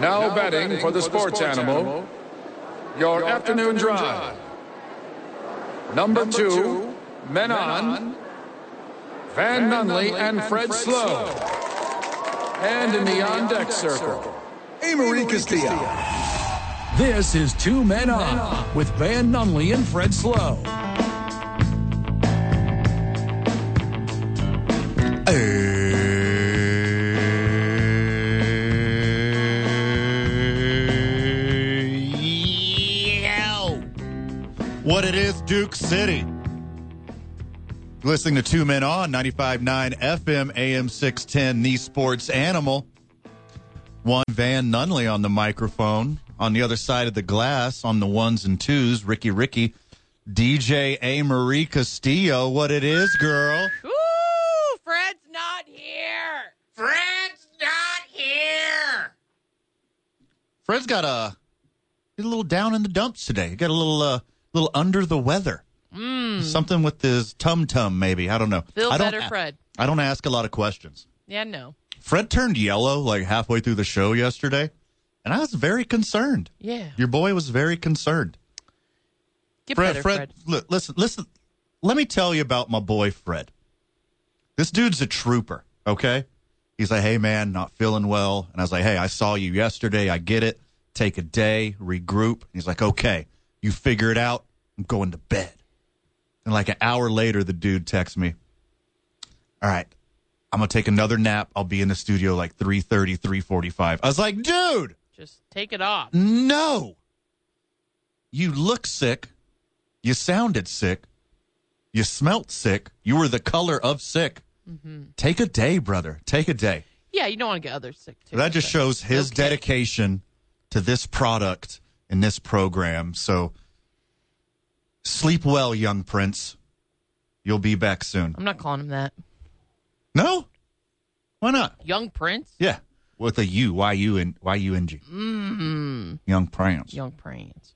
Now betting for the sports animal, your afternoon drive. Number two, men on, Van Nunley and Fred Slow. And in the on deck circle, Amory Castillo. This is Two Men On with Van Nunley and Fred Slow. What it is, Duke City. Listening to Two Men On, 95.9 FM, AM 610, the sports animal. One Van Nunley on the microphone. On the other side of the glass, on the ones and twos, Ricky Ricky. DJ A. Marie Castillo. What it is, girl. Ooh, Fred's not here. Fred's not here. Fred's got a, he's a little down in the dumps today. He got a little, uh, little under the weather. Mm. Something with his tum tum, maybe. I don't know. Feel I don't better, a- Fred. I don't ask a lot of questions. Yeah, no. Fred turned yellow like halfway through the show yesterday, and I was very concerned. Yeah. Your boy was very concerned. Get Fred, better, Fred, Fred. look, listen, listen. Let me tell you about my boy Fred. This dude's a trooper, okay? He's like, hey, man, not feeling well. And I was like, hey, I saw you yesterday. I get it. Take a day, regroup. He's like, okay, you figure it out. I'm going to bed. And like an hour later, the dude texts me, all right, I'm going to take another nap. I'll be in the studio like 3.30, 3.45. I was like, dude, Just take it off. no. You look sick. You sounded sick. You smelt sick. You were the color of sick. Mm-hmm. Take a day, brother. Take a day. Yeah, you don't want to get others sick too. that just shows his Okay. dedication to this product and this program. So sleep well, young prince. You'll be back soon. I'm not calling him that. No? Why not? Young Prince, Yeah. With a U, Y U and Y U N G. mm-hmm. Young Prince. Young Prince.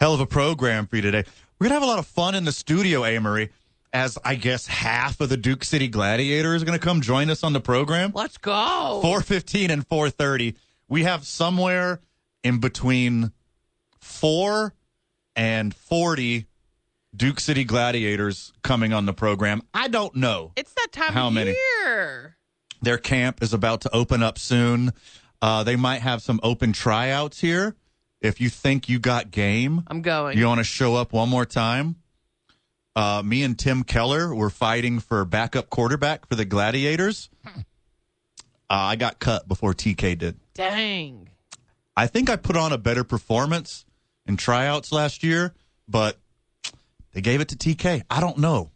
Hell of a program for you today. We're gonna have a lot of fun in the studio, Amory, as I guess half of the Duke City Gladiators are gonna come join us on the program. Let's go. Four fifteen and four thirty. We have somewhere in between four and forty Duke City Gladiators coming on the program. I don't know. It's that time How of many? year. Their camp is about to open up soon. Uh, they might have some open tryouts here. If you think you got game, I'm going. you want to show up one more time? Uh, me and Tim Keller were fighting for backup quarterback for the Gladiators. Uh, I got cut before TK did. Dang. I think I put on a better performance in tryouts last year, but they gave it to TK. I don't know.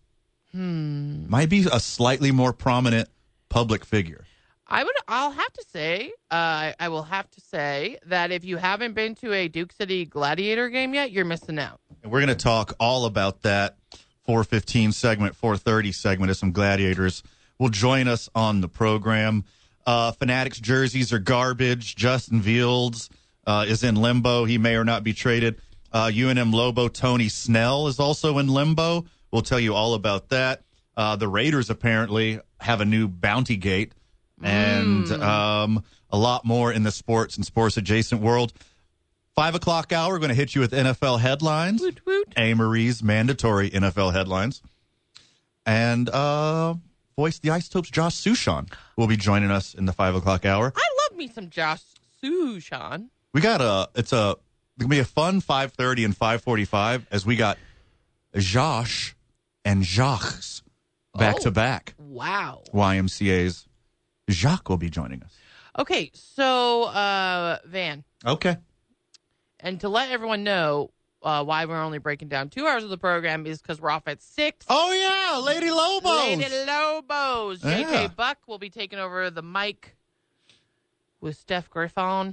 Hmm. Might be a slightly more prominent public figure. I would. I'll have to say. Uh, I will have to say that if you haven't been to a Duke City Gladiator game yet, you're missing out. And we're going to talk all about that 415 segment, 430 segment as some gladiators will join us on the program. Uh, Fanatics jerseys are garbage. Justin Fields uh, is in limbo. He may or not be traded. Uh, UNM Lobo Tony Snell is also in limbo. We'll tell you all about that. Uh, the Raiders apparently have a new bounty gate and um, a lot more in the sports and sports adjacent world. Five o'clock hour, we're going to hit you with NFL headlines. Woot woot. A. Marie's mandatory NFL headlines. And uh, voice the Isotopes, Josh Suchon, will be joining us in the five o'clock hour. I love me some Josh Suchon. We got a, it's a, it's to be a fun 5.30 and 5.45 as we got Josh and Jacques back Oh. to back. Wow. YMCA's Jacques will be joining us. Okay, so uh, Van, Okay. and to let everyone know uh, why we're only breaking down two hours of the program is because we're off at six. Oh, yeah, Lady Lobos. Lady Lobos. Yeah. JJ Buck will be taking over the mic with Steph Griffon.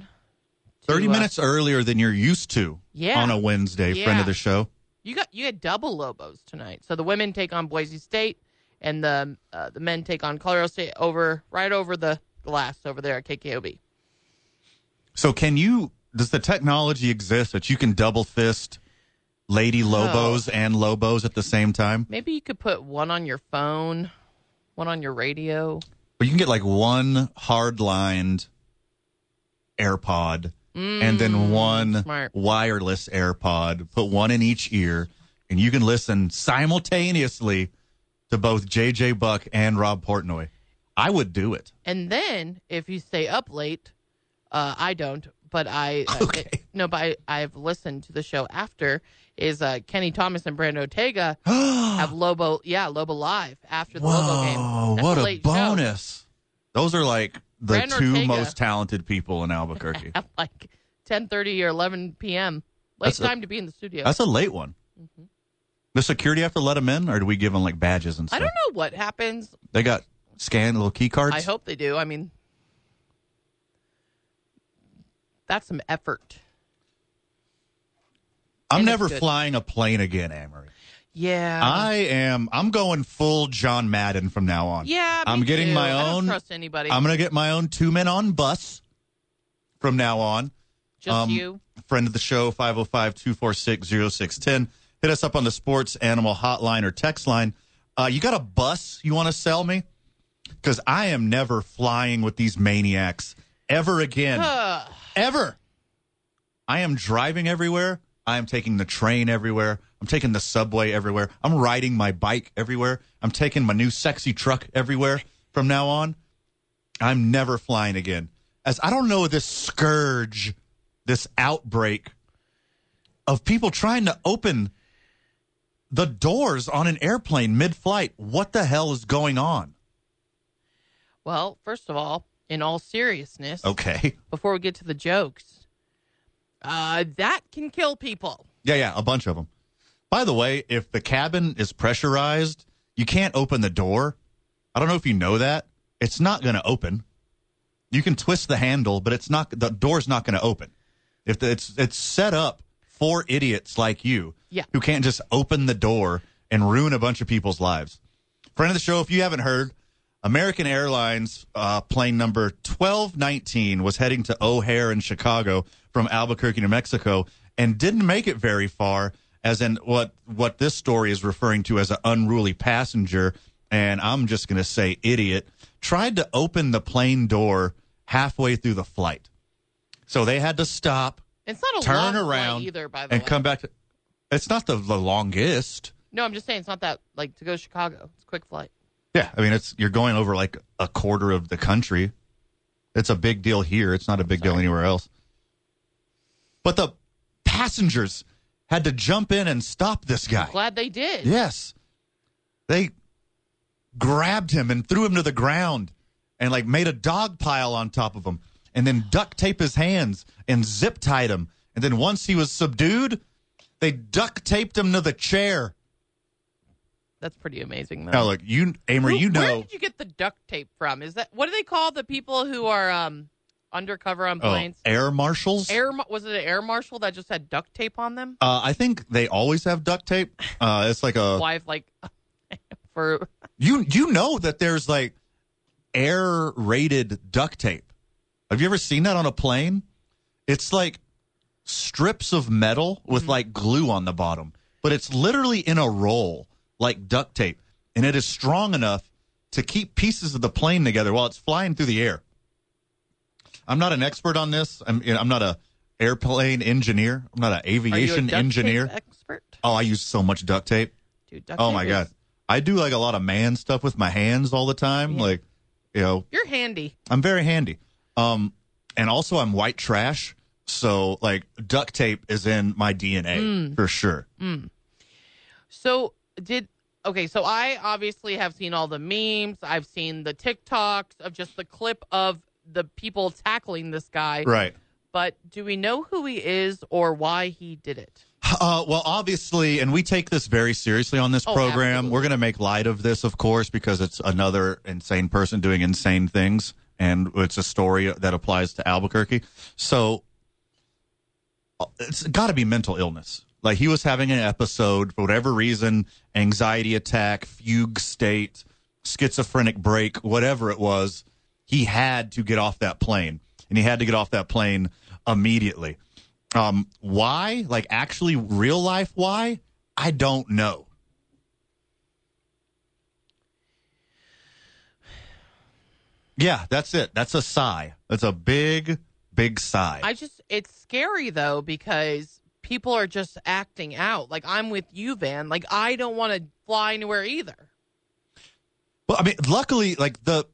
to, 30 uh, minutes earlier than you're used to Yeah. on a Wednesday, friend of the show. You got you had double Lobos tonight. So the women take on Boise State, and the uh, the men take on Colorado State over right over the glass over there at KKOB. So can you does the technology exist that you can double fist Lady Lobos and Lobos at the same time? Maybe you could put one on your phone, one on your radio. But you can get like one hard lined AirPod and then one smart. wireless AirPod. Put one in each ear, and you can listen simultaneously to both JJ Buck and Rob Portnoy. I would do it. And then if you stay up late, uh, I don't, but I uh, it- no, but I, I've listened to the show after. Is uh, Kenny Thomas and Brandon Ortega have Lobo? Yeah, Lobo live after the Lobo game. Whoa, That's what a show. bonus. Those are like the Brandon two Ortega. most talented people in Albuquerque. At like ten thirty or eleven p.m. Late That's a- time to be in the studio. That's a late one. The security have to let them in, or do we give them like badges and Mm-hmm. I don't know what happens. They got scan little key cards. I hope they do. I mean, that's some effort. I'm and never flying a plane again, Amory. Yeah. I am. I'm going full John Madden from now on. yeah. I'm getting too. my I don't own. trust anybody. I'm gonna get my own two men on bus from now on. Just um, you. Friend of the show, 505-246-0610. Hit us up on the Sports Animal Hotline or text line. Uh, you got a bus you want to sell me? Because I am never flying with these maniacs ever again. Ever. I am driving everywhere. I am taking the train everywhere. I'm taking the subway everywhere. I'm riding my bike everywhere. I'm taking my new sexy truck everywhere from now on. I'm never flying again. As I don't know this scourge, this outbreak of people trying to open the doors on an airplane mid-flight. What the hell is going on? Well, first of all, in all seriousness, Okay. before we get to the jokes, uh, that can kill people. Yeah, yeah, a bunch of them. By the way, if the cabin is pressurized, you can't open the door. I don't know if you know that. It's not going to open. You can twist the handle, but it's not the door's not going to open. If the, it's it's set up for idiots like you Yeah. who can't just open the door and ruin a bunch of people's lives. Friend of the show, if you haven't heard, American Airlines uh, plane number 1219 was heading to O'Hare in Chicago from Albuquerque, New Mexico, and didn't make it very far, as in what, what this story is referring to as an unruly passenger, and I'm just going to say idiot, tried to open the plane door halfway through the flight. So they had to stop, It's not a turn around, either, by the and way. And come back. To, it's not the, the longest. no, I'm just saying it's not that like to go to Chicago. It's a quick flight. Yeah, I mean it's you're going over like a quarter of the country. It's a big deal here. It's not a big deal anywhere else. But the passengers had to jump in and stop this guy. Glad they did. Yes. They grabbed him and threw him to the ground and like made a dog pile on top of him and then duct tape his hands and zip tied him. And then once he was subdued, they duct taped him to the chair. That's pretty amazing, though. Now look, you Amory, Who- you know. Where did you get the duct tape from? Is that what do they call the people who are um undercover on oh, planes? air marshals. air ma- was it an air marshal that just had duct tape on them? Uh, I think they always have duct tape. Uh, it's like a if like for you you know that there's like air rated duct tape. Have you ever seen that on a plane? It's like strips of metal with like glue on the bottom, but it's literally in a roll like duct tape, and it is strong enough to keep pieces of the plane together while it's flying through the air. I'm not an expert on this. I'm you know, I'm not a airplane engineer. I'm not an are you a aviation engineer. expert? Oh, I use so much duct tape. Dude, duct Oh tape my is- god. I do like a lot of man stuff with my hands all the time. Yeah. Like, you know, You're handy. I'm very handy. Um, and also I'm white trash, so like duct tape is in my DNA Mm. for sure. So did okay, so I obviously have seen all the memes. I've seen the TikToks of just the clip of the people tackling this guy. Right. But do we know who he is or why he did it? Uh, well, obviously, and we take this very seriously on this Oh, program. absolutely. We're going to make light of this, of course, because it's another insane person doing insane things, and it's a story that applies to Albuquerque. So uh, it's got to be mental illness. Like he was having an episode for whatever reason, anxiety attack, fugue state, schizophrenic break, whatever it was. He had to get off that plane, and he had to get off that plane immediately. Um, why? Like actually real life why? I don't know. Yeah, that's it. That's a sigh. That's a big, big sigh. I just it's scary though because people are just acting out. Like I'm with you, Van. Like I don't want to fly anywhere either. well, I mean, luckily, like the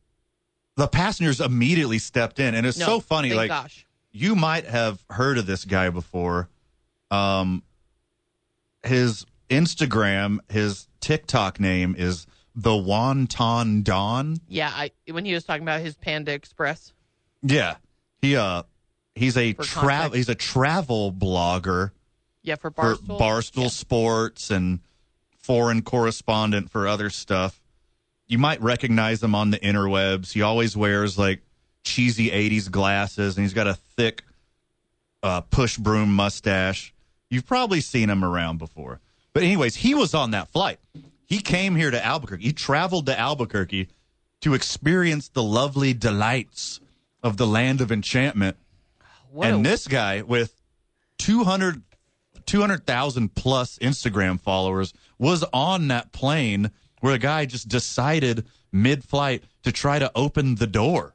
the passengers immediately stepped in, and it's No, so funny. Like gosh. you might have heard of this guy before. Um, his Instagram, his TikTok name is the Wonton Don. Yeah, I when he was talking about his Panda Express. Yeah, he uh, he's a travel he's a travel blogger Yeah, for for Barstool. Barstool Yeah. Sports and foreign correspondent for other stuff. You might recognize him on the interwebs. He always wears like cheesy 80s glasses and he's got a thick uh, push broom mustache. You've probably seen him around before. But, anyways, he was on that flight. He came here to Albuquerque. He traveled to Albuquerque to experience the lovely delights of the land of enchantment What and a- this guy with 200 200,000 plus Instagram followers was on that plane where a guy just decided mid-flight to try to open the door.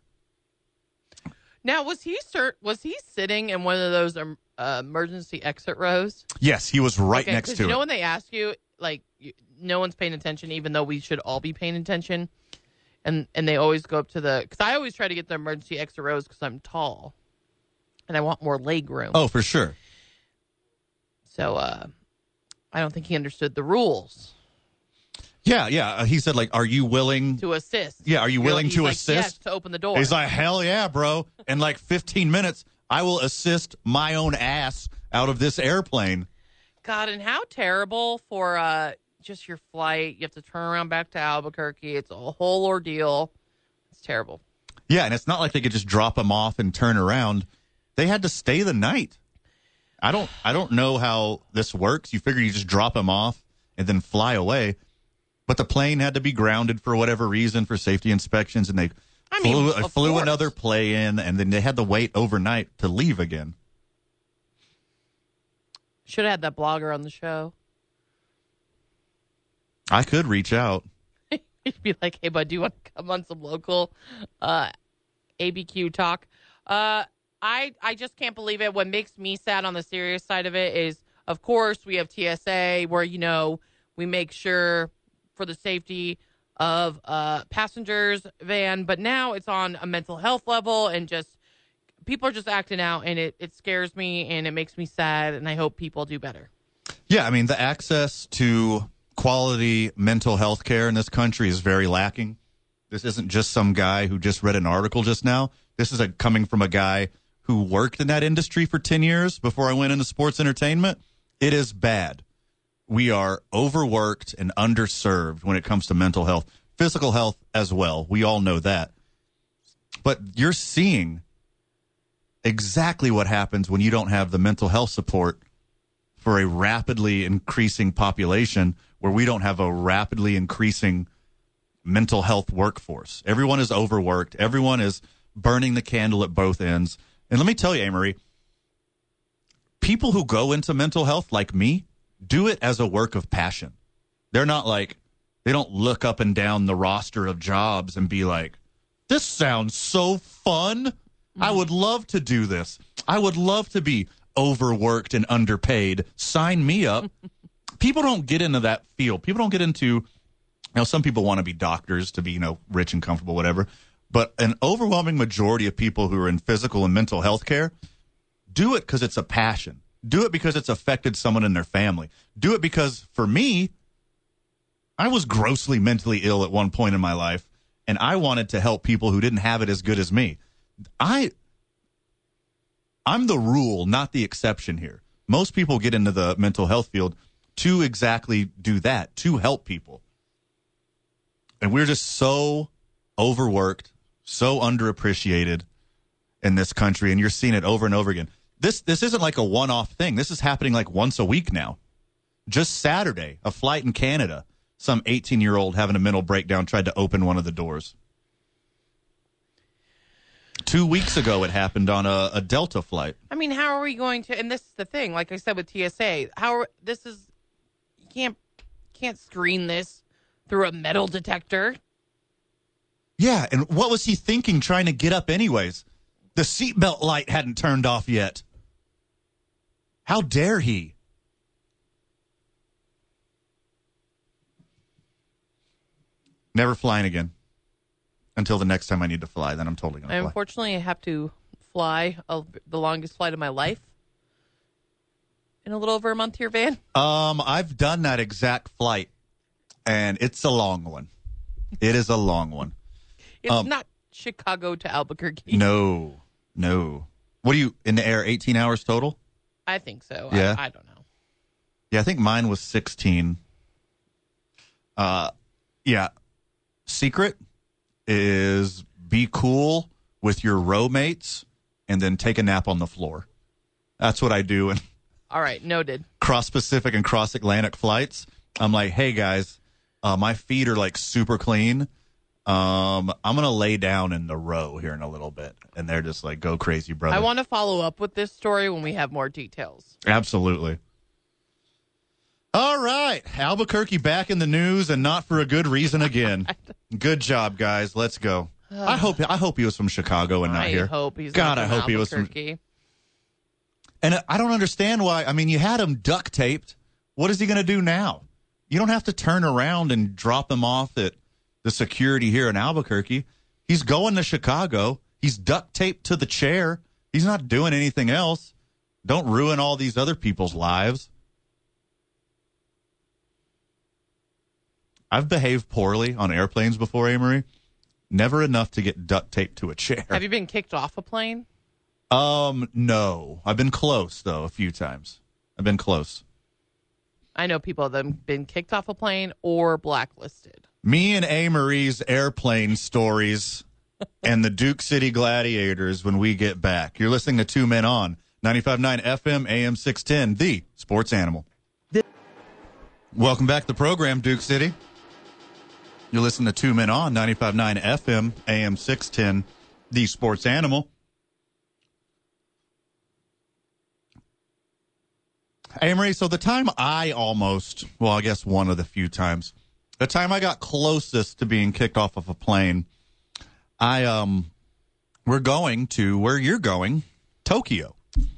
now was he sir was he sitting in one of those um, uh, emergency exit rows? Yes, he was right Okay, next to you know it. when they ask you like you, no one's paying attention even though we should all be paying attention and and they always go up to the because i always try to get the emergency exit rows because i'm tall and i want more leg room oh, for sure. So uh i don't think he understood the rules Yeah, yeah. Uh, He said like, "Are you willing to assist Yeah, are you willing like- to he's like, yes, assist? to open the door He's like, "Hell yeah, bro." In like 15 minutes, I will assist my own ass out of this airplane. god and how terrible for uh just your flight you have to turn around back to albuquerque it's a whole ordeal it's terrible Yeah, and it's not like they could just drop him off and turn around. They had to stay the night. I don't I don't know how this works. You figure you just drop him off and then fly away. But the plane had to be grounded for whatever reason for safety inspections and they I mean, flew, of flew another plane in, and then they had to wait overnight to leave again. should have had that blogger on the show I could reach out. He'd be like, "Hey, bud, do you want to come on some local uh, ABQ talk?" Uh, I I just can't believe it. What makes me sad on the serious side of it is, of course, we have TSA where you know we make sure for the safety of uh, passengers van, but now it's on a mental health level and just people are just acting out, and it it scares me and it makes me sad, and I hope people do better. Yeah, I mean, the access to quality mental health care in this country is very lacking. This isn't just some guy who just read an article just now. This is a, coming from a guy who worked in that industry for 10 years before I went into sports entertainment. It is bad. We are overworked and underserved when it comes to mental health, physical health as well. We all know that. But you're seeing exactly what happens when you don't have the mental health support for a rapidly increasing population where we don't have a rapidly increasing mental health workforce. Everyone is overworked. Everyone is burning the candle at both ends. And let me tell you, Amory, people who go into mental health like me do it as a work of passion. They're not like, they don't look up and down the roster of jobs and be like, this sounds so fun. I would mm-hmm. love to do this. I would love to be overworked and underpaid. Sign me up. people don't get into that field. People don't get into, you know, some people want to be doctors to be, you know, rich and comfortable, whatever. But an overwhelming majority of people who are in physical and mental health care do it because it's a passion. Do it because it's affected someone in their family. Do it because for me, I was grossly mentally ill at one point in my life, and I wanted to help people who didn't have it as good as me. I I'm the rule, not the exception here. Most people get into the mental health field to exactly do that, to help people. And we're just so overworked, so underappreciated in this country, and you're seeing it over and over again. This this isn't like a one-off thing. This is happening like once a week now. Just Saturday, a flight in Canada, some 18-year-old having a mental breakdown tried to open one of the doors. Two weeks ago, it happened on a, a Delta flight. I mean, how are we going to? And this is the thing. Like I said with TSA, how are, this is you can't can't screen this through a metal detector. Yeah, and what was he thinking trying to get up anyways? The seatbelt light hadn't turned off yet. How dare he? Never flying again until the next time I need to fly. Then I'm totally going I to fly. unfortunately I have to fly uh, the longest flight of my life in a little over a month here, Van. Um, I've done that exact flight, and it's a long one. It is a long one. It's Um, not Chicago to Albuquerque. No, no. What are you in the air? 18 hours total? I think so. Yeah. I, I don't know. Yeah, I think mine was 16. Uh, yeah. Secret is be cool with your row mates and then take a nap on the floor. That's what I do in All right, noted. cross Pacific and cross Atlantic flights. I'm like, hey guys, uh, my feet are like super clean. Um, I'm gonna lay down in the row here in a little bit, and they're just like, go crazy, brother. I want to follow up with this story when we have more details. Absolutely. All right. Albuquerque back in the news and not for a good reason again. good job, guys. Let's go. I hope I hope he was from Chicago and not I here. hope he's God, not I from hope he was from Albuquerque. And I don't understand why. I mean, you had him duct taped. What is he going to do now? You don't have to turn around and drop him off at the security here in Albuquerque. He's going to Chicago. He's duct taped to the chair. He's not doing anything else. Don't ruin all these other people's lives. I've behaved poorly on airplanes before, Amory. Never enough to get duct taped to a chair. Have you been kicked off a plane? Um, no. I've been close though a few times. I've been close. I know people that have been kicked off a plane or blacklisted. Me and A. Marie's airplane stories and the Duke City Gladiators when we get back. You're listening to Two Men On 95.9 FM AM 610, the sports animal. Welcome back to the program, Duke City. You're listening to Two Men On 95.9 FM AM 610, the sports animal. Amory, so the time I almost, well, I guess one of the few times, the time I got closest to being kicked off of a plane, I, um, we're going to where you're going, Tokyo.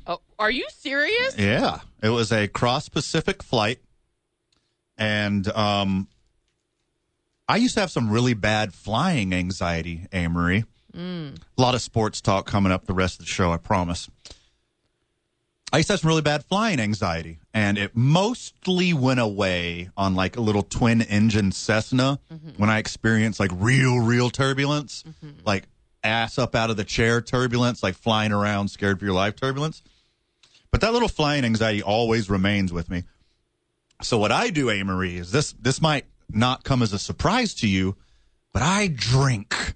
Oh, are you serious? Yeah. It was a cross Pacific flight. And, um, I used to have some really bad flying anxiety, Amory. A lot of sports talk coming up the rest of the show, I promise. I used to have some really bad flying anxiety, and it mostly went away on like a little twin engine Cessna mm-hmm. when I experienced like real, real turbulence, mm-hmm. like ass up out of the chair turbulence, like flying around scared for your life turbulence. But that little flying anxiety always remains with me. So what I do, Amory, is this this might not come as a surprise to you, but I drink.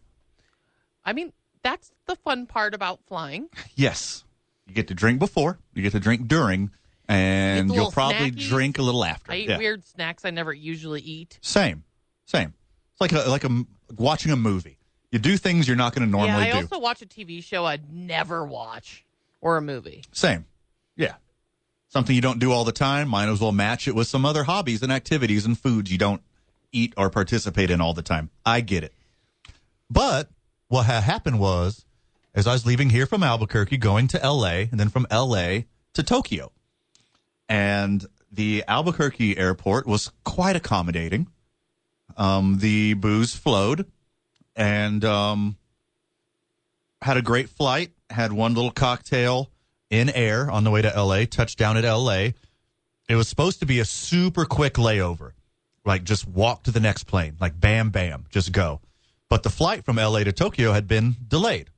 I mean, that's the fun part about flying. Yes. You get to drink before, you get to drink during, and you'll probably drink a little after. I eat Yeah. weird snacks I never usually eat. Same. Same. It's like a like a watching a movie. You do things you're not going to yeah, normally I do. also watch a TV show I'd never watch or a movie. Same. Yeah. Something you don't do all the time, might as well match it with some other hobbies and activities and foods you don't eat or participate in all the time. I get it. But what had happened was, as I was leaving here from Albuquerque, going to LA, and then from LA to Tokyo. And the Albuquerque airport was quite accommodating. Um, the booze flowed and um, had a great flight, had one little cocktail in air on the way to LA, touchdown at LA. It was supposed to be a super quick layover, like just walk to the next plane, like bam, bam, just go. But the flight from LA to Tokyo had been delayed.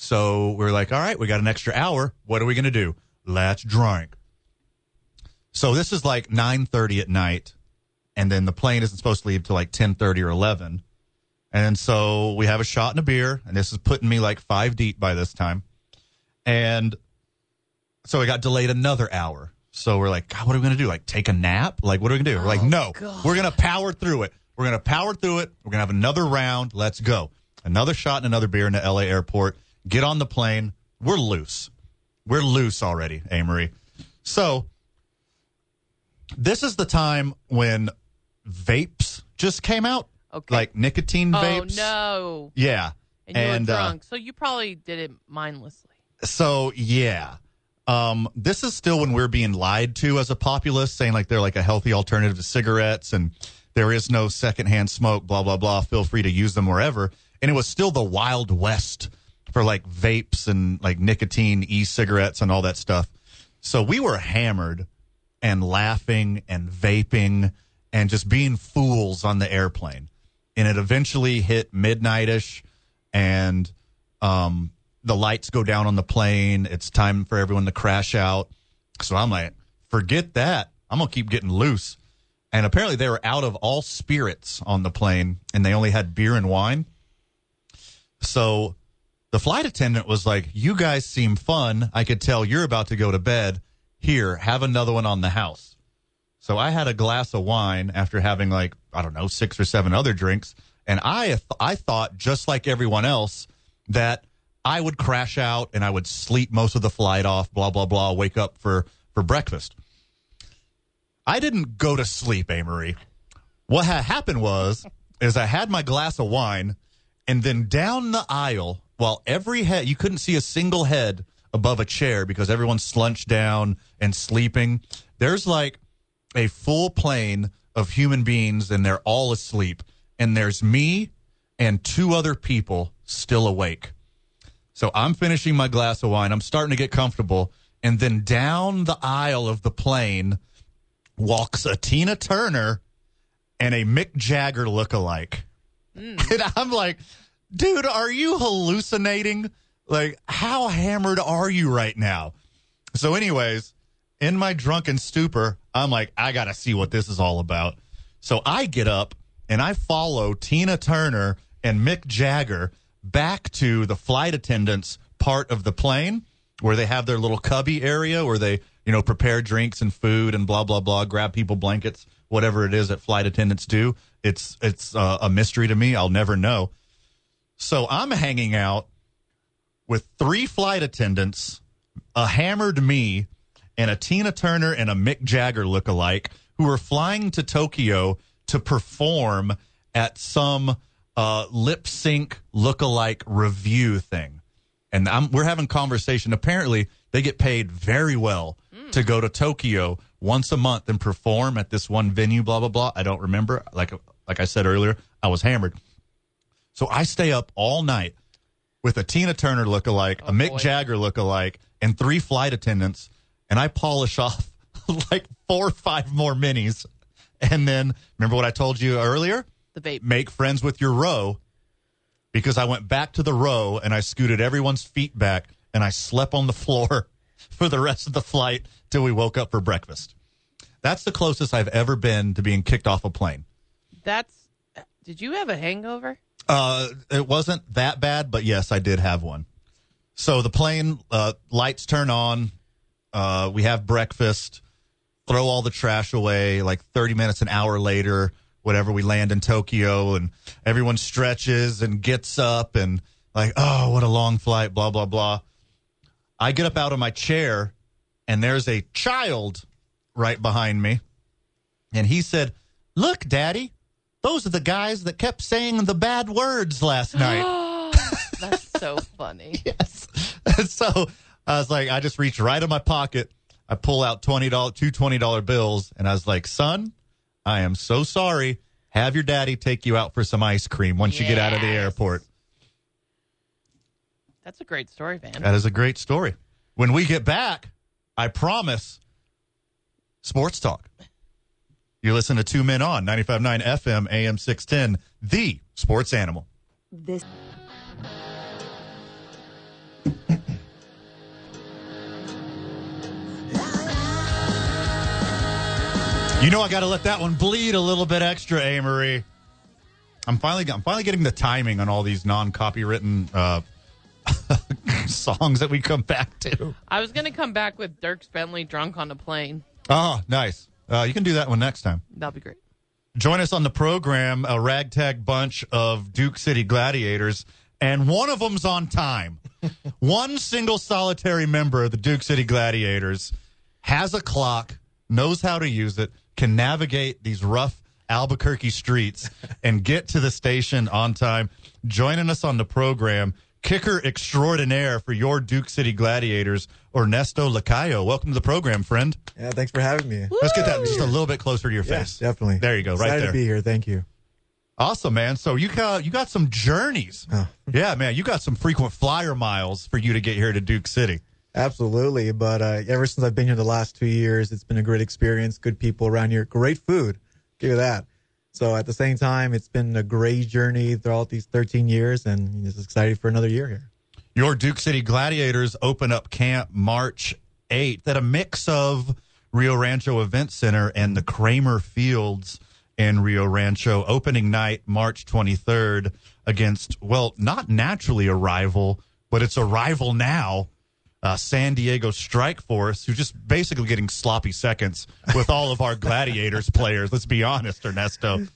So we're like, all right, we got an extra hour. What are we going to do? Let's drink. So this is like 9:30 at night and then the plane isn't supposed to leave till like 10:30 or 11. And so we have a shot and a beer and this is putting me like 5 deep by this time. And so we got delayed another hour. So we're like, God, what are we going to do? Like take a nap? Like, what are we going to do? We're like, oh, no, we're going to power through it. We're going to power through it. We're going to have another round. Let's go. Another shot and another beer in the LA airport. Get on the plane. We're loose. We're loose already, Amory. So this is the time when vapes just came out. Okay. Like nicotine Oh vapes. no! Yeah. And you And, were uh, drunk, so you probably did it mindlessly. So yeah. Um, this is still when we're being lied to as a populace, saying like they're like a healthy alternative to cigarettes and there is no secondhand smoke, blah, blah, blah. Feel free to use them wherever. And it was still the Wild West for like vapes and like nicotine e cigarettes and all that stuff. So we were hammered and laughing and vaping and just being fools on the airplane. And it eventually hit midnightish and um, the lights go down on the plane. It's time for everyone to crash out. So I'm like, forget that. I'm going to keep getting loose. And apparently they were out of all spirits on the plane and they only had beer and wine. So the flight attendant was like, You guys seem fun. I could tell you're about to go to bed. Here, have another one on the house. So I had a glass of wine after having like, I don't know, six or seven other drinks. And I, I thought, just like everyone else, that I would crash out and I would sleep most of the flight off, blah, blah, blah, wake up for, for breakfast. I didn't go to sleep, Amory. What had happened was, is I had my glass of wine and then down the aisle, while every head, you couldn't see a single head above a chair because everyone's slunched down and sleeping. There's like a full plane of human beings and they're all asleep. And there's me and two other people still awake. So I'm finishing my glass of wine. I'm starting to get comfortable. And then down the aisle of the plane walks a Tina Turner and a Mick Jagger lookalike. Hmm. And I'm like, dude, are you hallucinating? Like, how hammered are you right now? So, anyways, in my drunken stupor, I'm like, I got to see what this is all about. So I get up and I follow Tina Turner and Mick Jagger back to the flight attendants part of the plane where they have their little cubby area where they, you know, prepare drinks and food and blah, blah, blah, grab people blankets, whatever it is that flight attendants do. It's, it's uh, a mystery to me. I'll never know. So I'm hanging out with three flight attendants, a hammered me, and a Tina Turner and a Mick Jagger lookalike who are flying to Tokyo to perform at some uh, lip sync lookalike review thing. And I'm, we're having conversation. Apparently, they get paid very well to go to Tokyo once a month and perform at this one venue. Blah blah blah. I don't remember. Like like I said earlier, I was hammered. So I stay up all night with a Tina Turner lookalike, a oh, Mick boy. Jagger lookalike, and three flight attendants, and I polish off like four or five more minis. And then remember what I told you earlier? The vape. Make friends with your row because I went back to the row and I scooted everyone's feet back and I slept on the floor for the rest of the flight till we woke up for breakfast. That's the closest I've ever been to being kicked off a plane. That's. Did you have a hangover? Uh, it wasn't that bad, but yes, I did have one. So the plane uh, lights turn on. Uh, we have breakfast. Throw all the trash away. Like thirty minutes, an hour later, whatever. We land in Tokyo, and everyone stretches and gets up, and like, oh, what a long flight. Blah blah blah. I get up out of my chair, and there's a child right behind me, and he said, "Look, Daddy." Those are the guys that kept saying the bad words last night. That's so funny. yes. so I was like, I just reached right in my pocket. I pull out twenty dollars, two twenty dollar bills, and I was like, "Son, I am so sorry. Have your daddy take you out for some ice cream once you get out of the airport." That's a great story, Van. That is a great story. When we get back, I promise, sports talk. You listen to Two Men On 95.9 FM, AM 610, the sports animal. This You know I got to let that one bleed a little bit extra, Amory. I'm finally I'm finally getting the timing on all these non-copywritten uh, songs that we come back to. I was going to come back with Dierks Bentley drunk on a plane. Oh, nice. Uh, you can do that one next time. That'll be great. Join us on the program, a ragtag bunch of Duke City Gladiators, and one of them's on time. one single solitary member of the Duke City Gladiators has a clock, knows how to use it, can navigate these rough Albuquerque streets and get to the station on time. Joining us on the program, kicker extraordinaire for your Duke City Gladiators, Ernesto Lacayo. Welcome to the program, friend. Yeah, thanks for having me. Let's get that just a little bit closer to your Yeah, face. definitely. There you go, right Excited there. to be here. Thank you. Awesome, man. So you got you got some journeys. Oh. Yeah, man. You got some frequent flyer miles for you to get here to Duke City. Absolutely. But uh, ever since I've been here the last two years, it's been a great experience. Good people around here. Great food. Give you that. So at the same time, it's been a great journey throughout these 13 years, and just excited for another year here. Your Duke City Gladiators open up camp March 8th at a mix of Rio Rancho Event Center and the Kramer Fields in Rio Rancho. Opening night, March 23rd, against, well, not naturally a rival, but it's a rival now. Uh, San Diego Strike Force, who's just basically getting sloppy seconds with all of our Gladiators players. Let's be honest, Ernesto.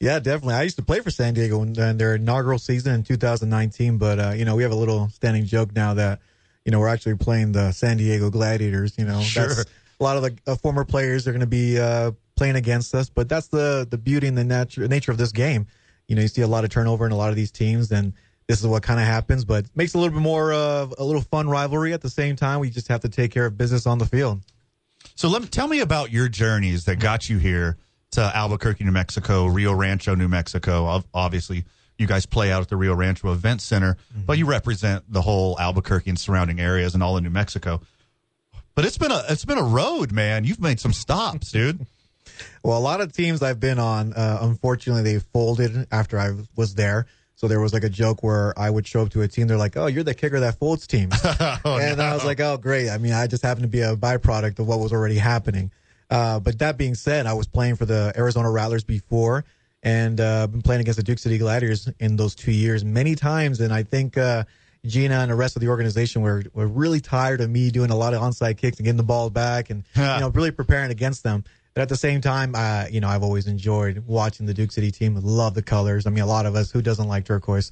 Yeah, definitely. I used to play for San Diego in, in their inaugural season in 2019, but uh, you know we have a little standing joke now that you know we're actually playing the San Diego Gladiators. You know, Sure. That's, a lot of the uh, former players are going to be uh, playing against us, but that's the the beauty and the nature nature of this game. You know, you see a lot of turnover in a lot of these teams, and this is what kind of happens. But makes a little bit more of a little fun rivalry. At the same time, we just have to take care of business on the field. So let me tell me about your journeys that got you here to Albuquerque, New Mexico, Rio Rancho, New Mexico. Obviously, you guys play out at the Rio Rancho Event Center, but you represent the whole Albuquerque and surrounding areas and all of New Mexico. But it's been a it's been a road, man. You've made some stops, dude. Well, a lot of teams I've been on, uh, unfortunately, they folded after I was there. So there was like a joke where I would show up to a team. They're like, "Oh, you're the kicker that folds team," and I was like, "Oh, great." I mean, I just happened to be a byproduct of what was already happening. Uh, but that being said, I was playing for the Arizona Rattlers before, and uh, been playing against the Duke City Gladiators in those two years many times. And I think uh, Gina and the rest of the organization were were really tired of me doing a lot of onside kicks and getting the ball back, and you know, really preparing against them. But at the same time, uh, you know, I've always enjoyed watching the Duke City team. Love the colors. I mean, a lot of us who doesn't like turquoise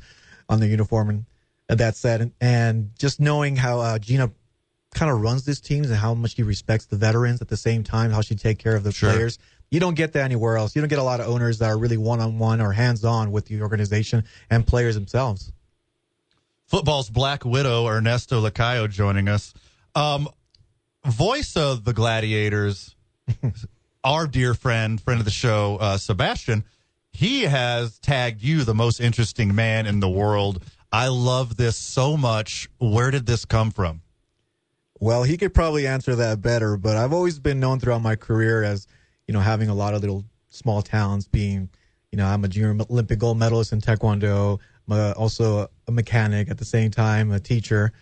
on the uniform. And that said, and, and just knowing how uh, Gina kind of runs this team and how much she respects the veterans at the same time, how she take care of the Sure. players. You don't get that anywhere else. You don't get a lot of owners that are really one on one or hands on with the organization and players themselves. Football's Black Widow, Ernesto Lacayo, joining us. Um, voice of the Gladiators, our dear friend, friend of the show, uh, Sebastian, he has tagged you the most interesting man in the world. I love this so much. Where did this come from? Well, he could probably answer that better, but I've always been known throughout my career as, you know, having a lot of little small towns being, you know, I'm a junior Olympic gold medalist in Taekwondo. I'm also a mechanic at the same time, a teacher.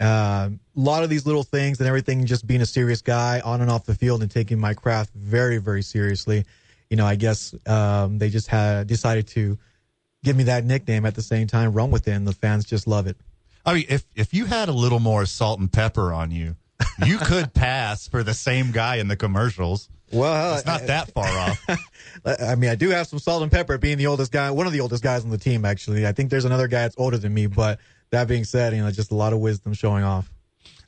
Uh, a lot of these little things and everything, just being a serious guy on and off the field and taking my craft very, very seriously. You know, I guess um, they just had decided to give me that nickname at the same time, run with it, and the fans just love it. I mean, if if you had a little more salt and pepper on you, you could pass for the same guy in the commercials. Well, It's not that far off. I mean, I do have some salt and pepper being the oldest guy, one of the oldest guys on the team, actually. I think there's another guy that's older than me, but that being said, you know, just a lot of wisdom showing off.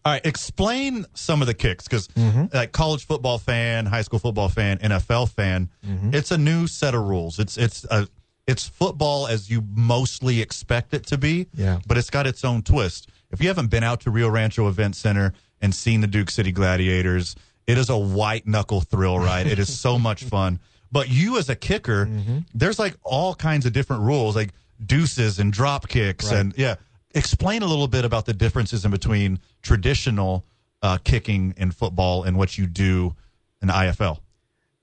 All right, explain some of the kicks because, Mm-hmm. like, college football fan, high school football fan, NFL fan, Mm-hmm. it's a new set of rules. It's it's a it's football as you mostly expect it to be. Yeah. but it's got its own twist. If you haven't been out to Rio Rancho Event Center and seen the Duke City Gladiators, it is a white knuckle thrill ride. it is so much fun. But you as a kicker, Mm-hmm. there's like all kinds of different rules, like deuces and drop kicks, Right. and yeah. Explain a little bit about the differences in between traditional uh, kicking in football and what you do in the IFL.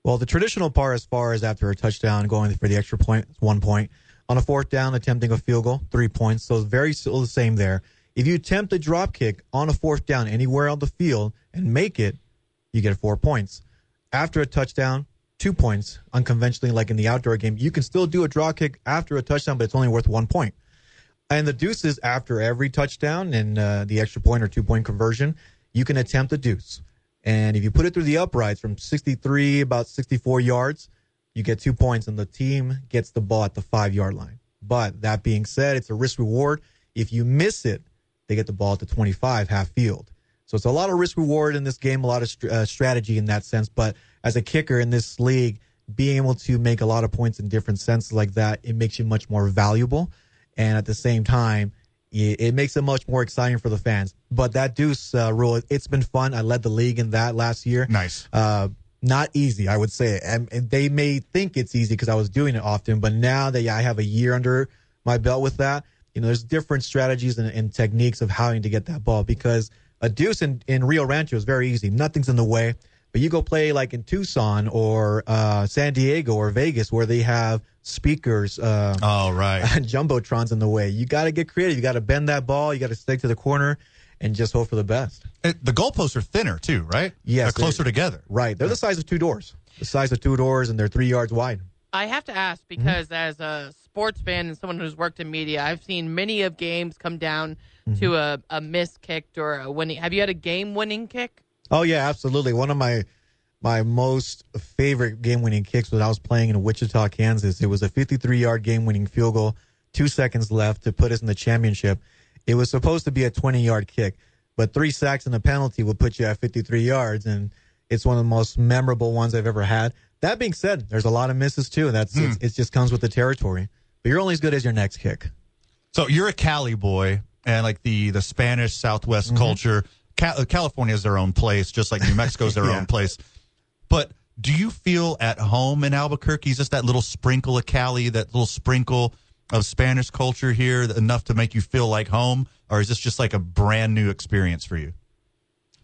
Well, the traditional part, as far as after a touchdown, going for the extra point, one point. On a fourth down, attempting a field goal, three points. So it's very still the same there. If you attempt a drop kick on a fourth down anywhere on the field and make it, you get four points. After a touchdown, two points. Unconventionally, like in the outdoor game, you can still do a drop kick after a touchdown, but it's only worth one point. And the deuces after every touchdown and uh, the extra point or two point conversion, you can attempt a deuce. And if you put it through the uprights from 63, about 64 yards, you get two points and the team gets the ball at the five yard line. But that being said, it's a risk reward. If you miss it, they get the ball at the 25 half field. So it's a lot of risk reward in this game, a lot of uh, strategy in that sense. But as a kicker in this league, being able to make a lot of points in different senses like that, it makes you much more valuable. And at the same time, it, it makes it much more exciting for the fans. But that deuce uh, rule, it's been fun. I led the league in that last year. Nice. Uh, not easy, I would say. And, and they may think it's easy because I was doing it often, but now that I have a year under my belt with that, you know, there's different strategies and, and techniques of how to get that ball because a deuce in, in Rio Rancho is very easy. Nothing's in the way. But you go play like in Tucson or uh, San Diego or Vegas where they have speakers, uh, oh right, jumbotrons in the way. You got to get creative. You got to bend that ball. You got to stick to the corner and just hope for the best. It, the goalposts are thinner too, right? Yes, they're closer together. Right, they're the size of two doors. The size of two doors, and they're three yards wide. I have to ask because mm-hmm. as a sports fan and someone who's worked in media, I've seen many of games come down mm-hmm. to a, a missed kick or a winning. Have you had a game winning kick? Oh yeah, absolutely. One of my my most favorite game winning kicks was I was playing in Wichita, Kansas. It was a 53 yard game winning field goal, two seconds left to put us in the championship. It was supposed to be a 20 yard kick, but three sacks and a penalty would put you at 53 yards. And it's one of the most memorable ones I've ever had. That being said, there's a lot of misses too, and that's hmm. it just comes with the territory. But you're only as good as your next kick. So you're a Cali boy, and like the the Spanish Southwest mm-hmm. culture, Uh, California is their own place, just like New Mexico is their yeah. own place. But do you feel at home in Albuquerque? Is just that little sprinkle of Cali, that little sprinkle of Spanish culture here enough to make you feel like home? Or is this just like a brand new experience for you?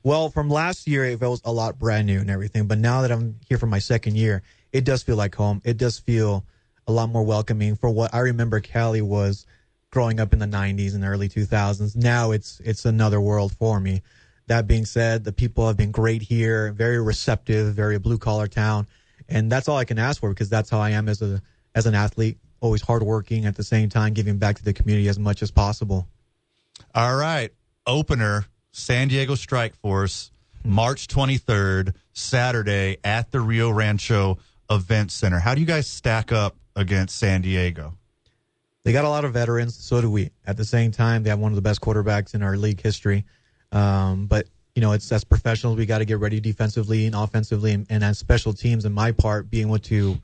Well, from last year, it was a lot brand new and everything. But now that I'm here for my second year, it does feel like home. It does feel a lot more welcoming for what I remember Cali was growing up in the 90s and early 2000s. Now it's it's another world for me. That being said, the people have been great here, very receptive, very blue collar town, and that's all I can ask for because that's how I am as a as an athlete, always hardworking at the same time, giving back to the community as much as possible. All right, opener San Diego Strike Force, hmm. March 23rd, Saturday at the Rio Rancho Event Center. How do you guys stack up against San Diego? They got a lot of veterans, so do we. At the same time, they have one of the best quarterbacks in our league history. Um, but you know, it's as professionals, we got to get ready defensively and offensively, and, and as special teams. And my part being able to,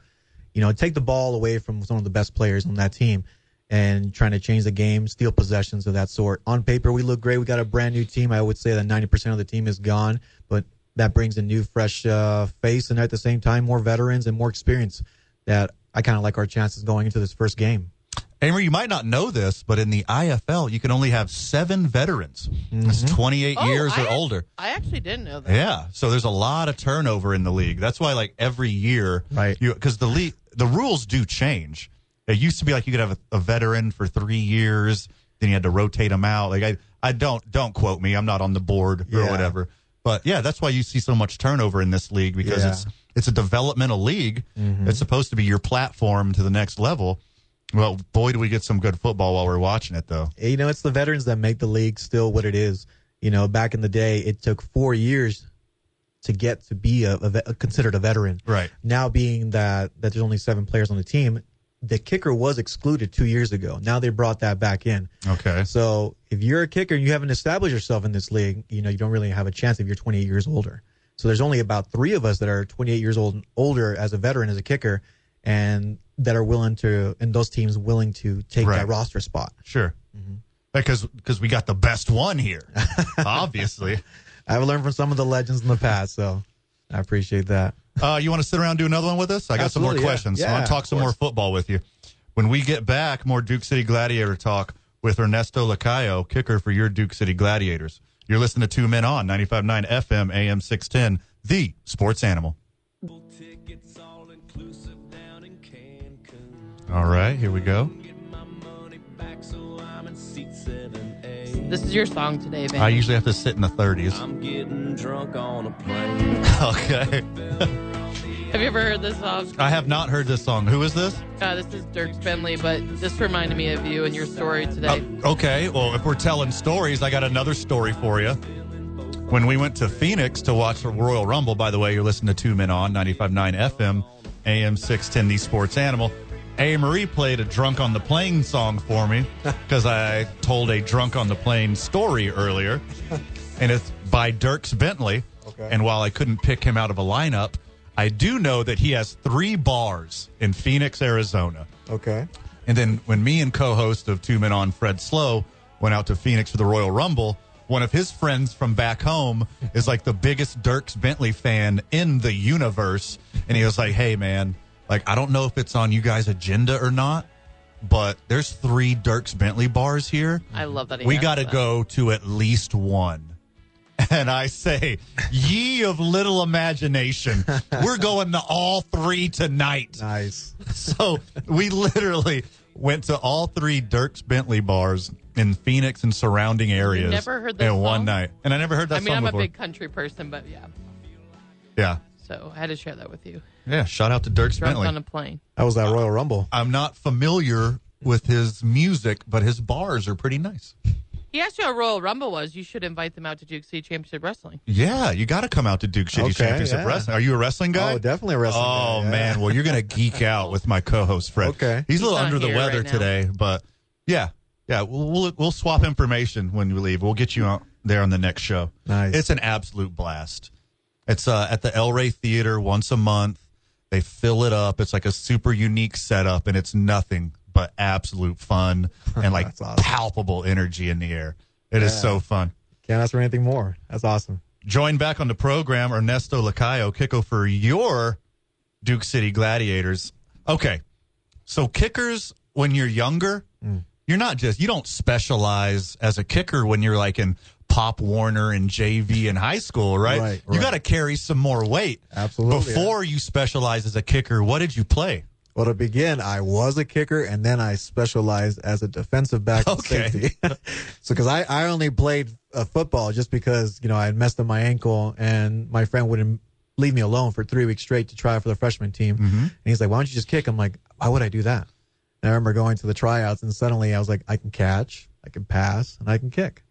you know, take the ball away from some of the best players on that team and trying to change the game, steal possessions of that sort. On paper, we look great. We got a brand new team. I would say that 90% of the team is gone, but that brings a new, fresh uh, face, and at the same time, more veterans and more experience. That I kind of like our chances going into this first game. Amory, you might not know this, but in the IFL, you can only have seven veterans. Mm-hmm. That's 28 oh, years I, or older. I actually didn't know that. Yeah, so there's a lot of turnover in the league. That's why, like every year, right? Because the league, the rules do change. It used to be like you could have a, a, veteran for three years, then you had to rotate them out. Like I, I don't don't quote me. I'm not on the board or whatever. But yeah, that's why you see so much turnover in this league because yeah. it's it's a developmental league. Mm-hmm. It's supposed to be your platform to the next level well, boy, do we get some good football while we're watching it, though. You know, it's the veterans that make the league still what it is. You know, back in the day, it took four years to get to be a, a, considered a veteran. Right now, being that that there's only seven players on the team, the kicker was excluded two years ago. Now they brought that back in. Okay. So if you're a kicker and you haven't established yourself in this league, you know you don't really have a chance if you're 28 years older. So there's only about three of us that are 28 years old and older as a veteran as a kicker, and that are willing to, and those teams willing to take right. that roster spot. Sure. Mm-hmm. Because because we got the best one here, obviously. I've learned from some of the legends in the past, so I appreciate that. Uh, you want to sit around and do another one with us? I got Absolutely, some more questions. Yeah. I want to talk some more football with you. When we get back, more Duke City Gladiator talk with Ernesto Lacayo, kicker for your Duke City Gladiators. You're listening to Two Men On 95.9 FM AM 610, the sports animal. All right, here we go. This is your song today, man. I usually have to sit in the 30s. I'm getting drunk on a plane. okay. have you ever heard this song? I have not heard this song. Who is this? Uh, this is Dierks Bentley, but this reminded me of you and your story today. Uh, okay, well, if we're telling stories, I got another story for you. When we went to Phoenix to watch the Royal Rumble, by the way, you're listening to Two Men On 95.9 FM, AM 610, The Sports Animal. A. Marie played a drunk on the plane song for me because I told a drunk on the plane story earlier, and it's by Dierks Bentley. Okay. And while I couldn't pick him out of a lineup, I do know that he has three bars in Phoenix, Arizona. Okay. And then when me and co-host of Two Men On, Fred Slow, went out to Phoenix for the Royal Rumble, one of his friends from back home is like the biggest Dierks Bentley fan in the universe, and he was like, "Hey, man, like I don't know if it's on you guys' agenda or not, but there's three Dierks Bentley bars here. I love that. he We got to go to at least one." And I say, ye of little imagination, we're going to all three tonight. Nice. So we literally went to all three Dierks Bentley bars in Phoenix and surrounding areas. never heard that in one night, and I never heard that I mean, song I'm before. a big country person, but yeah. yeah, So I had to share that with you. Yeah. Shout out to Dierks Drunk Bentley. on a plane. That was that Royal Rumble. I'm not familiar with his music, but his bars are pretty nice. He asked you how Royal Rumble was. You should invite them out to Duke City Championship Wrestling. Yeah, you got to come out to Duke City Okay, Championship yeah. Wrestling. Are you a wrestling guy? Oh, definitely a wrestling Oh guy, yeah. man, well you're gonna geek out with my co-host Fred. Okay. he's a little He's not under the here weather right now. today, but yeah, yeah, we'll, we'll we'll swap information when we leave. We'll get you out there on the next show. Nice. It's an absolute blast. It's uh, at the El Rey Theater once a month. They fill it up. It's like a super unique setup, and it's nothing but absolute fun and like awesome. palpable energy in the air. It is Yeah. so fun. Can't ask for anything more. That's awesome. Join back on the program, Ernesto Lacayo, kicker for your Duke City Gladiators. Okay, so kickers when you're younger, Mm. you're not just you don't specialize as a kicker when you're like in Pop Warner and JV in high school, right? Right, You right. got to carry some more weight. Absolutely, Before you specialize as a kicker, what did you play? Well, to begin, I was a kicker, and then I specialized as a defensive back and Okay. safety. so, because I, I only played uh, football just because you know I had messed up my ankle, and my friend wouldn't leave me alone for three weeks straight to try for the freshman team. And he's like, "Why don't you just kick?" I'm like, "Why would I do that?" And I remember going to the tryouts, and suddenly I was like, "I can catch, I can pass, and I can kick."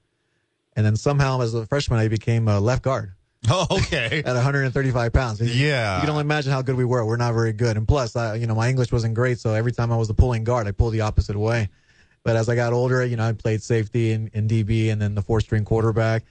And then somehow, as a freshman, I became a left guard Oh, okay. at 135 pounds. Yeah. You can only imagine how good we were. We're not very good. And plus, I, you know, my English wasn't great. So every time I was the pulling guard, I pulled the opposite way. But as I got older, you know, I played safety and, and DB and then the four string quarterback.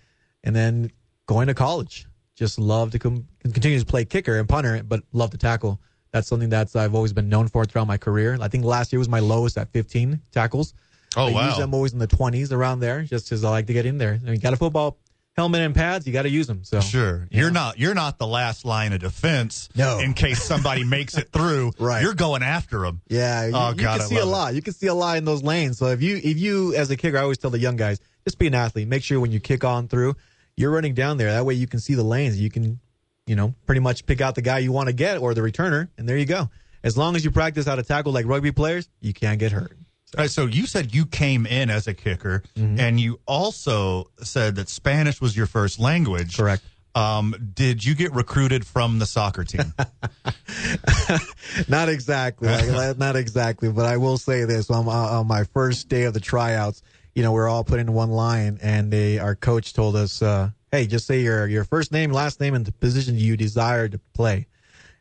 And then going to college, just love to com- continue to play kicker and punter, but love to tackle. That's something that's I've always been known for throughout my career. I think last year was my lowest at 15 tackles. Oh, But wow. Usually I'm always in the 20s around there, just because I like to get in there. And you got a football helmet and pads, you got to use them. So Sure. You're not you're not the last line of defense No. in case somebody makes it through. Right. You're going after them. Yeah, you, Oh, you God, can I see a love it. lot. You can see a lot in those lanes. So if you if you as a kicker, I always tell the young guys, just be an athlete. Make sure when you kick on through, you're running down there. That way you can see the lanes. You can, you know, pretty much pick out the guy you want to get or the returner, and there you go. As long as you practice how to tackle like rugby players, you can't get hurt. All right, so you said you came in as a kicker, Mm-hmm. and you also said that Spanish was your first language. Correct. Um, did you get recruited from the soccer team? not exactly, like, not exactly, but I will say this: on, on my first day of the tryouts, you know, we're all put into one line, and they, our coach told us, uh, "Hey, just say your your first name, last name, and the position you desire to play."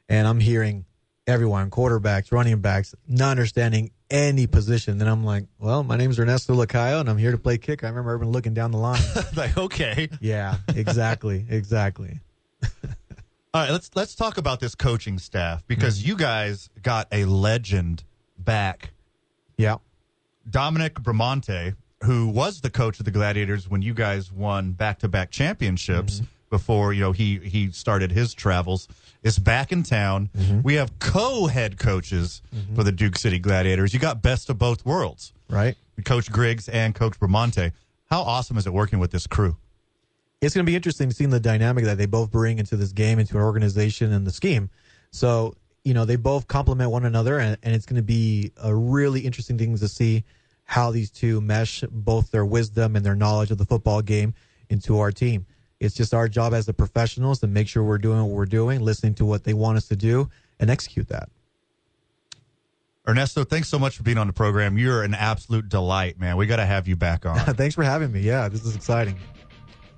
And I'm hearing everyone, quarterbacks, running backs, not understanding any position. And I'm like, "Well, my name's Ernesto Lacayo, and I'm here to play kick." I remember everyone looking down the line. like, okay. yeah, exactly, exactly. All right, let's let's talk about this coaching staff because Mm-hmm. you guys got a legend back, Yeah, Dominic Bramante, who was the coach of the Gladiators when you guys won back-to-back championships Mm-hmm. before you know he he started his travels. Is back in town. Mm-hmm. We have co-head coaches for the Duke City Gladiators. You got best of both worlds, right. Coach Griggs and Coach Bramante. How awesome is it working with this crew? it's going to be interesting seeing the dynamic that they both bring into this game, into our organization and the scheme. So, you know, they both complement one another, and, and it's going to be a really interesting thing to see how these two mesh both their wisdom and their knowledge of the football game into our team. It's just our job as the professionals to make sure we're doing what we're doing, listening to what they want us to do, and execute that. Ernesto, thanks so much for being on the program. You're an absolute delight, man. We got to have you back on. Thanks for having me. Yeah, this is exciting.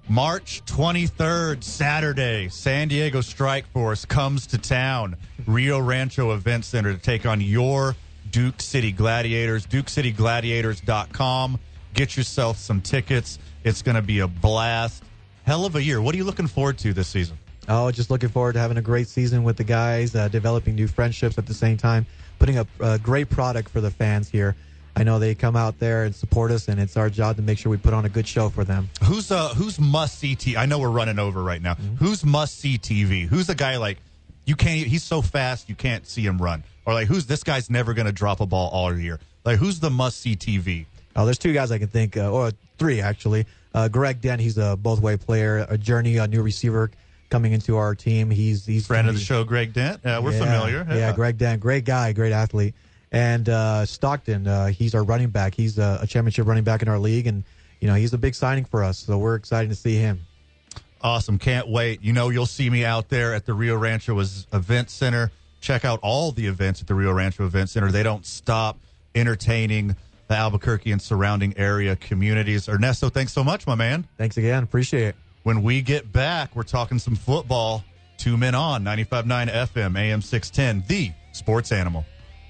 March 23rd, Saturday, San Diego Strike Force comes to town, Rio Rancho Event Center to take on your Duke City Gladiators. DukeCityGladiators.com. Get yourself some tickets. It's going to be a blast. Hell of a year. What are you looking forward to this season? Oh, just looking forward to having a great season with the guys, uh, developing new friendships at the same time, putting up a great product for the fans here. I know they come out there and support us, and it's our job to make sure we put on a good show for them. Who's uh who's must see TV? I know we're running over right now. Mm-hmm. Who's must see TV? Who's the guy like you can't? He's so fast you can't see him run. Or like who's this guy's never going to drop a ball all year? Like who's the must see TV? Oh, there's two guys I can think, uh, or three actually. Uh, Greg Dent, he's a both way player, a journey, a new receiver coming into our team. He's he's Friend of the show, Greg Dent. Uh, we're Yeah, familiar. Yeah, Greg Dent, great guy, great athlete. And uh, Stockton, uh, he's our running back. He's a, a championship running back in our league, and you know he's a big signing for us. So we're excited to see him. Awesome. Can't wait. You know, you'll see me out there at the Rio Rancho Event Center. Check out all the events at the Rio Rancho Event Center. They don't stop entertaining the Albuquerque and surrounding area communities. Ernesto, thanks so much, my man. Thanks again, appreciate it. When we get back, we're talking some football. Two men on 95.9 FM, AM 610, the sports animal.